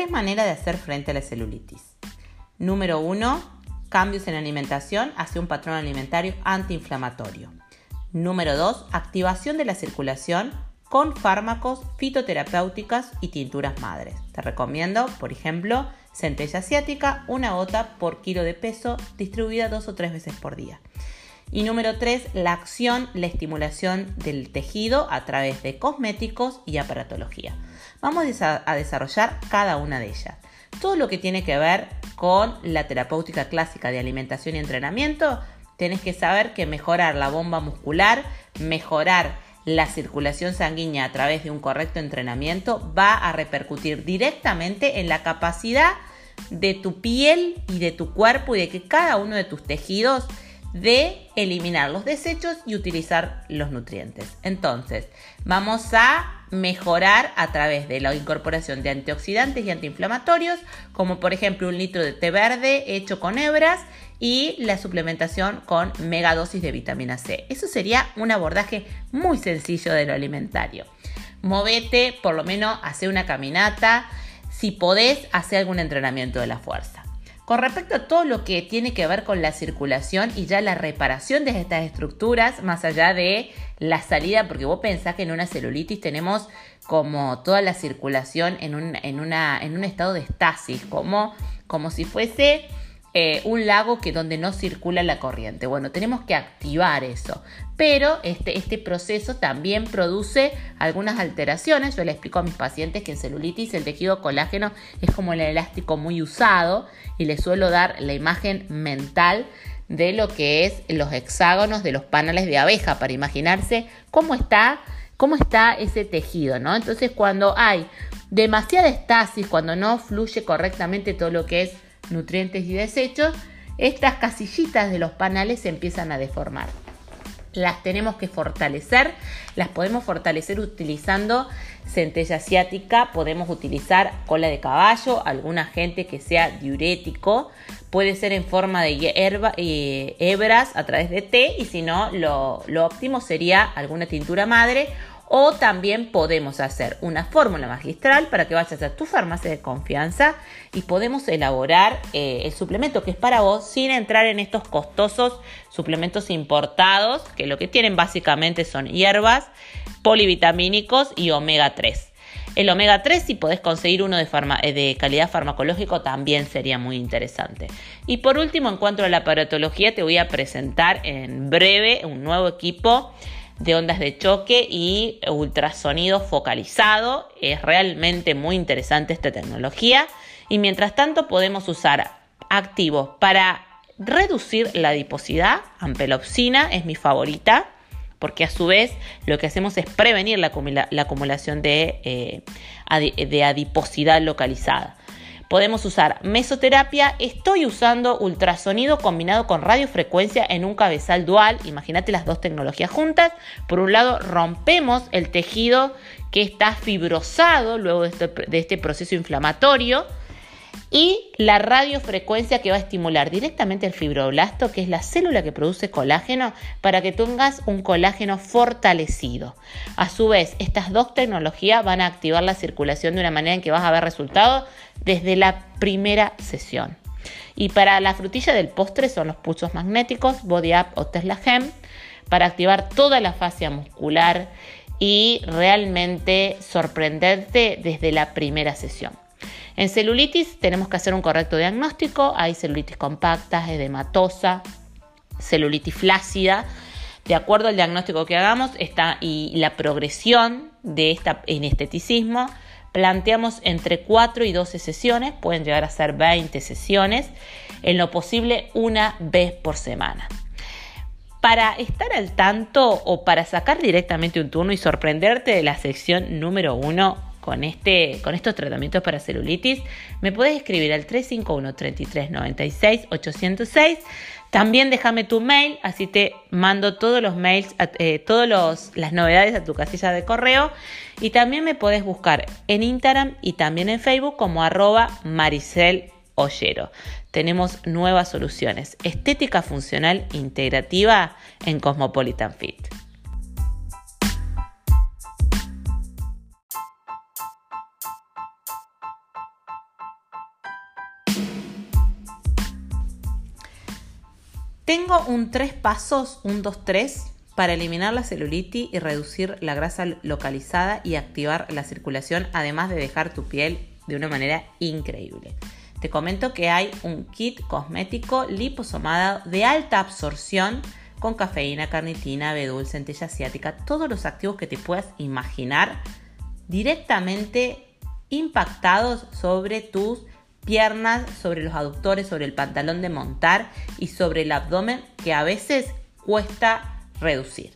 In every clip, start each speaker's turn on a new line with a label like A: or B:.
A: tres maneras de hacer frente a la celulitis. Número 1. Cambios en alimentación hacia un patrón alimentario antiinflamatorio. Número 2. Activación de la circulación con fármacos fitoterapéuticas y tinturas madres. Te recomiendo, por ejemplo, centella asiática, una gota por kilo de peso, distribuida dos o tres veces por día. Y número 3, la acción, la estimulación del tejido a través de cosméticos y aparatología. Vamos a desarrollar cada una de ellas. Todo lo que tiene que ver con la terapéutica clásica de alimentación y entrenamiento, tenés que saber que mejorar la bomba muscular, mejorar la circulación sanguínea a través de un correcto entrenamiento va a repercutir directamente en la capacidad de tu piel y de tu cuerpo y de que cada uno de tus tejidos de eliminar los desechos y utilizar los nutrientes. Entonces, vamos a mejorar a través de la incorporación de antioxidantes y antiinflamatorios, como por ejemplo un litro de té verde hecho con hebras y la suplementación con megadosis de vitamina C. Eso sería un abordaje muy sencillo de lo alimentario. Movete, por lo menos hace una caminata, si podés, hacer algún entrenamiento de la fuerza. Con respecto a todo lo que tiene que ver con la circulación y ya la reparación de estas estructuras, más allá de la salida, porque vos pensás que en una celulitis tenemos como toda la circulación en un, estado de estasis, como si fuese eh, un lago que donde no circula la corriente. Bueno, tenemos que activar eso. Pero este, este proceso también produce algunas alteraciones. Yo le explico a mis pacientes que en celulitis el tejido colágeno es como el elástico muy usado y les suelo dar la imagen mental de lo que es los hexágonos de los paneles de abeja para imaginarse cómo está, cómo está ese tejido, ¿no? Entonces cuando hay demasiada estasis, cuando no fluye correctamente todo lo que es nutrientes y desechos, estas casillitas de los panales se empiezan a deformar. Las tenemos que fortalecer, las podemos fortalecer utilizando centella asiática, podemos utilizar cola de caballo, algún agente que sea diurético, puede ser en forma de hierba, eh, hebras a través de té y si no, lo, lo óptimo sería alguna tintura madre o también podemos hacer una fórmula magistral para que vayas a tu farmacia de confianza y podemos elaborar eh, el suplemento que es para vos sin entrar en estos costosos suplementos importados que lo que tienen básicamente son hierbas, polivitamínicos y omega 3. El omega 3, si podés conseguir uno de, eh, de, calidad farmacológico, también sería muy interesante. Y por último, en cuanto a la aparatología, te voy a presentar en breve un nuevo equipo de ondas de choque y ultrasonido focalizado. Es realmente muy interesante esta tecnología. Y mientras tanto podemos usar activos para reducir la adiposidad. Ampelopsina es mi favorita porque a su vez lo que hacemos es prevenir la, acumulación de, eh, de adiposidad localizada. Podemos usar mesoterapia. Estoy usando ultrasonido combinado con radiofrecuencia en un cabezal dual. Imagínate las dos tecnologías juntas. Por un lado, rompemos el tejido que está fibrosado luego de este, este proceso inflamatorio y la radiofrecuencia que va a estimular directamente el fibroblasto, que es la célula que produce colágeno, para que tengas un colágeno fortalecido. A su vez, estas dos tecnologías van a activar la circulación de una manera en que vas a ver resultados desde la primera sesión. Y para la frutilla del postre son los pulsos magnéticos, Body Up o Tesla Gem, para activar toda la fascia muscular y realmente sorprenderte desde la primera sesión. En celulitis tenemos que hacer un correcto diagnóstico. Hay celulitis compacta, edematosa, celulitis flácida. De acuerdo al diagnóstico que hagamos está, y la progresión de esta esteticismo, planteamos entre 4 y 12 sesiones, pueden llegar a ser 20 sesiones, en lo posible una vez por semana. Para estar al tanto o para sacar directamente un turno y sorprenderte de la sección número 1, con, este, con estos tratamientos para celulitis, me puedes escribir al 351 33 96 806. También déjame tu mail, así te mando todos los mails, eh, todas las novedades a tu casilla de correo. Y también me puedes buscar en Instagram y también en Facebook como arroba Maricel Ollero. Tenemos nuevas soluciones. Estética funcional integrativa en Cosmopolitan Fit. Tengo un tres pasos, un 2, 3, para eliminar la celulitis y reducir la grasa localizada y activar la circulación, además de dejar tu piel de una manera increíble. Te comento que hay un kit cosmético liposomado de alta absorción con cafeína, carnitina, bedul, centella asiática, todos los activos que te puedas imaginar directamente impactados sobre tus piernas, sobre los aductores, sobre el pantalón de montar y sobre el abdomen que a veces cuesta reducir.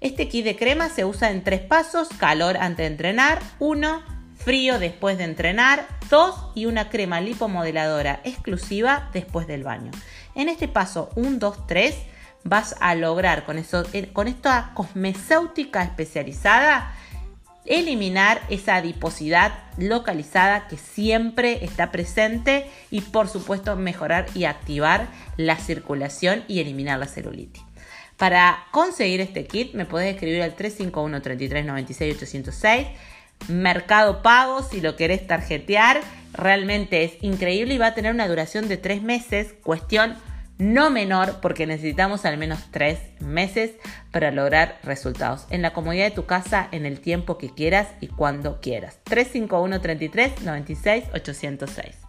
A: Este kit de crema se usa en tres pasos, calor antes de entrenar, uno, frío después de entrenar, dos y una crema lipomodeladora exclusiva después del baño. En este paso 1, 2, 3 vas a lograr con, eso, eh, con esta cosmecéutica especializada eliminar esa adiposidad localizada que siempre está presente y por supuesto mejorar y activar la circulación y eliminar la celulitis. Para conseguir este kit me podés escribir al 351 33 96 806 Mercado Pago si lo querés tarjetear. Realmente es increíble y va a tener una duración de tres meses, cuestión no menor porque necesitamos al menos tres meses para lograr resultados en la comodidad de tu casa en el tiempo que quieras y cuando quieras. 351 33 96 806.